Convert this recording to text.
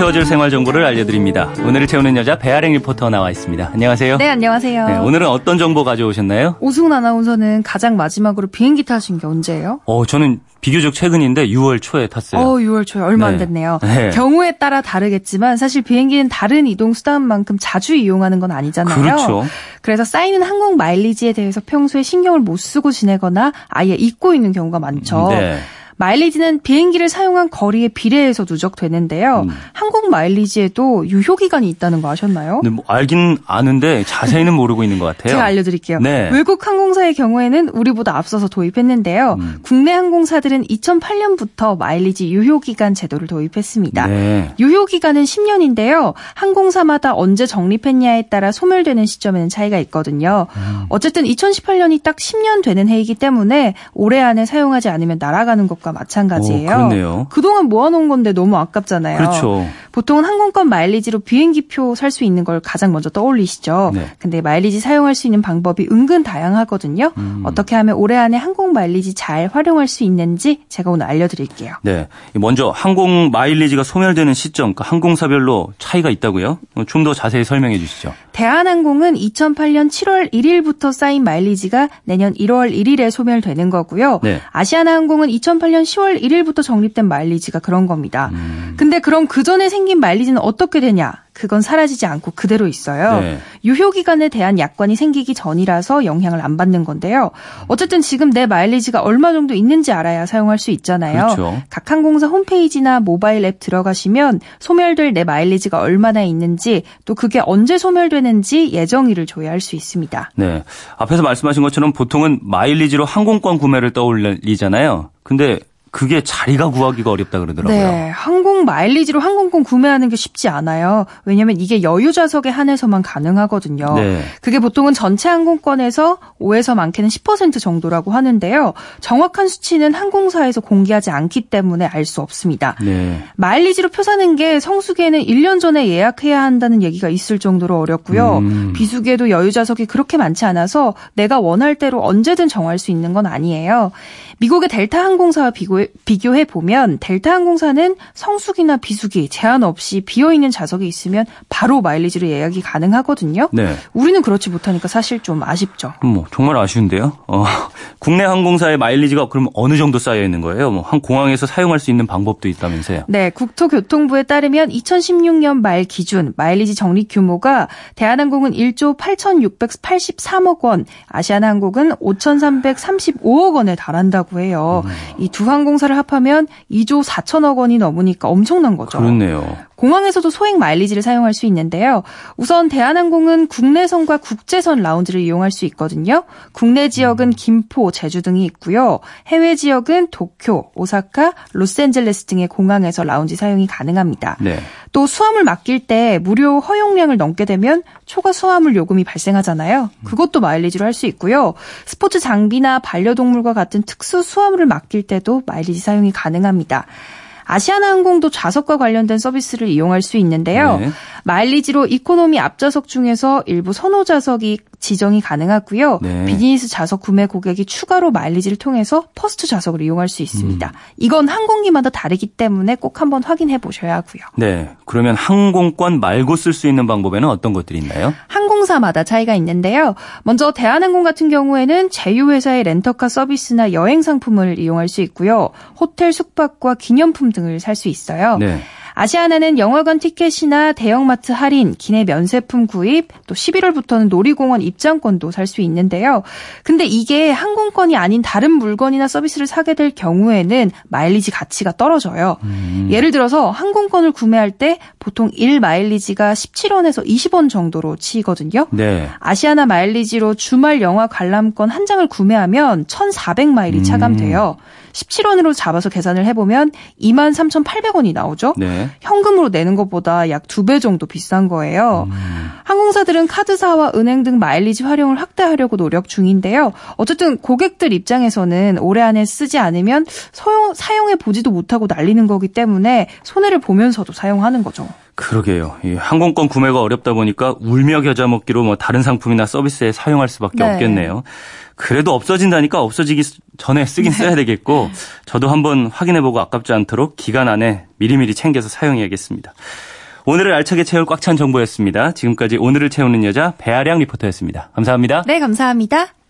채워줄 생활 정보를 알려드립니다. 오늘을 채우는 여자 배아랭 리포터 나와 있습니다. 안녕하세요. 네, 안녕하세요. 네, 오늘은 어떤 정보 가져오셨나요? 오승훈 아나운서는 가장 마지막으로 비행기 타신 게 언제예요? 어, 저는 비교적 최근인데 6월 초에 탔어요. 어, 6월 초에 얼마 네. 안 됐네요. 네. 경우에 따라 다르겠지만 사실 비행기는 다른 이동 수단만큼 자주 이용하는 건 아니잖아요. 그렇죠. 그래서 쌓이는 항공 마일리지에 대해서 평소에 신경을 못 쓰고 지내거나 아예 잊고 있는 경우가 많죠. 네. 마일리지는 비행기를 사용한 거리에 비례해서 누적되는데요. 음. 항공 마일리지에도 유효 기간이 있다는 거 아셨나요? 네, 뭐 알긴 아는데 자세히는 모르고 있는 것 같아요. 제가 알려드릴게요. 네. 외국 항공사의 경우에는 우리보다 앞서서 도입했는데요. 음. 국내 항공사들은 2008년부터 마일리지 유효 기간 제도를 도입했습니다. 네. 유효 기간은 10년인데요. 항공사마다 언제 적립했냐에 따라 소멸되는 시점에는 차이가 있거든요. 음. 어쨌든 2018년이 딱 10년 되는 해이기 때문에 올해 안에 사용하지 않으면 날아가는 것과 것과 마찬가지예요. 오, 그렇네요. 그동안 모아놓은 건데 너무 아깝잖아요. 그렇죠. 보통은 항공권 마일리지로 비행기표 살 수 있는 걸 가장 먼저 떠올리시죠. 네. 근데 마일리지 사용할 수 있는 방법이 은근 다양하거든요. 음. 어떻게 하면 올해 안에 항공 마일리지 잘 활용할 수 있는지 제가 오늘 알려드릴게요. 네. 먼저 항공 마일리지가 소멸되는 시점, 그러니까 항공사별로 차이가 있다고요? 좀 더 자세히 설명해 주시죠. 대한항공은 2008년 7월 1일부터 쌓인 마일리지가 내년 1월 1일에 소멸되는 거고요. 네. 아시아나항공은 2008년 10월 1일부터 적립된 마일리지가 그런 겁니다. 음. 근데 그럼 그 전에 생긴 마일리지는 어떻게 되냐? 그건 사라지지 않고 그대로 있어요. 네. 유효 기간에 대한 약관이 생기기 전이라서 영향을 안 받는 건데요. 어쨌든 지금 내 마일리지가 얼마 정도 있는지 알아야 사용할 수 있잖아요. 그렇죠. 각 항공사 홈페이지나 모바일 앱 들어가시면 소멸될 내 마일리지가 얼마나 있는지 또 그게 언제 소멸되는지 예정일을 조회할 수 있습니다. 네. 앞에서 말씀하신 것처럼 보통은 마일리지로 항공권 구매를 떠올리잖아요. 근데 그게 자리가 구하기가 어렵다 그러더라고요. 네, 항공 마일리지로 항공권 구매하는 게 쉽지 않아요. 왜냐하면 이게 여유 좌석에 한해서만 가능하거든요. 네. 그게 보통은 전체 항공권에서 5에서 많게는 10% 정도라고 하는데요. 정확한 수치는 항공사에서 공개하지 않기 때문에 알 수 없습니다. 네. 마일리지로 표 사는 게 성수기에는 1년 전에 예약해야 한다는 얘기가 있을 정도로 어렵고요. 음. 비수기에도 여유 좌석이 그렇게 많지 않아서 내가 원할 대로 언제든 정할 수 있는 건 아니에요. 미국의 델타 항공사와 비교해 보면 델타 항공사는 성수기나 비수기 제한 없이 비어 있는 좌석이 있으면 바로 마일리지로 예약이 가능하거든요. 네. 우리는 그렇지 못하니까 사실 좀 아쉽죠. 뭐 정말 아쉬운데요. 어, 국내 항공사의 마일리지가 그럼 어느 정도 쌓여 있는 거예요? 뭐 한 공항에서 사용할 수 있는 방법도 있다면서요? 네, 국토교통부에 따르면 2016년 말 기준 마일리지 적립 규모가 대한항공은 1조 8,683억 원, 아시아나항공은 5,335억 원에 달한다고 해요. 음. 이두 항공 사를 합하면 2조 4천억 원이 넘으니까 엄청난 거죠. 그렇네요. 공항에서도 소액 마일리지를 사용할 수 있는데요. 우선 대한항공은 국내선과 국제선 라운지를 이용할 수 있거든요. 국내 지역은 음. 김포, 제주 등이 있고요. 해외 지역은 도쿄, 오사카, 로스앤젤레스 등의 공항에서 라운지 사용이 가능합니다. 네. 또 수화물 맡길 때 무료 허용량을 넘게 되면 초과 수화물 요금이 발생하잖아요. 그것도 마일리지로 할 수 있고요. 스포츠 장비나 반려동물과 같은 특수 수화물을 맡길 때도 마일리지 사용이 가능합니다. 아시아나항공도 좌석과 관련된 서비스를 이용할 수 있는데요. 네. 마일리지로 economy 앞좌석 중에서 일부 선호 좌석이 지정이 가능하고요. 네. 비즈니스 좌석 구매 고객이 추가로 마일리지를 통해서 first 좌석을 이용할 수 있습니다. 음. 이건 항공기마다 다르기 때문에 꼭 한번 확인해 보셔야 하고요. 네. 그러면 항공권 말고 쓸 수 있는 방법에는 어떤 것들이 있나요? 항공사마다 차이가 있는데요. 먼저 대한항공 같은 경우에는 제휴회사의 렌터카 서비스나 여행 상품을 이용할 수 있고요. 호텔 숙박과 기념품 등을 살 수 있어요. 네. 아시아나는 영화관 티켓이나 대형마트 할인, 기내 면세품 구입, 또 11월부터는 놀이공원 입장권도 살 수 있는데요. 근데 이게 항공권이 아닌 다른 물건이나 서비스를 사게 될 경우에는 마일리지 가치가 떨어져요. 음. 예를 들어서 항공권을 구매할 때 보통 1 마일리지가 17원에서 20원 정도로 치거든요. 네. 아시아나 마일리지로 주말 영화 관람권 한 장을 구매하면 1,400마일이 차감돼요. 음. 17원으로 잡아서 계산을 해보면 23,800원이 나오죠. 네. 현금으로 내는 것보다 약 두 배 정도 비싼 거예요. 음. 항공사들은 카드사와 은행 등 마일리지 활용을 확대하려고 노력 중인데요. 어쨌든 고객들 입장에서는 올해 안에 쓰지 않으면 사용해 보지도 못하고 날리는 거기 때문에 손해를 보면서도 사용하는 거죠. 그러게요. 이 항공권 구매가 어렵다 보니까 울며 겨자 먹기로 뭐 다른 상품이나 서비스에 사용할 수밖에 네. 없겠네요. 그래도 없어진다니까 없어지기 전에 쓰긴 써야 되겠고 저도 한번 확인해보고 아깝지 않도록 기간 안에 미리미리 챙겨서 사용해야겠습니다. 오늘을 알차게 채울 꽉 찬 정보였습니다. 지금까지 오늘을 채우는 여자 배아량 리포터였습니다. 감사합니다. 네, 감사합니다.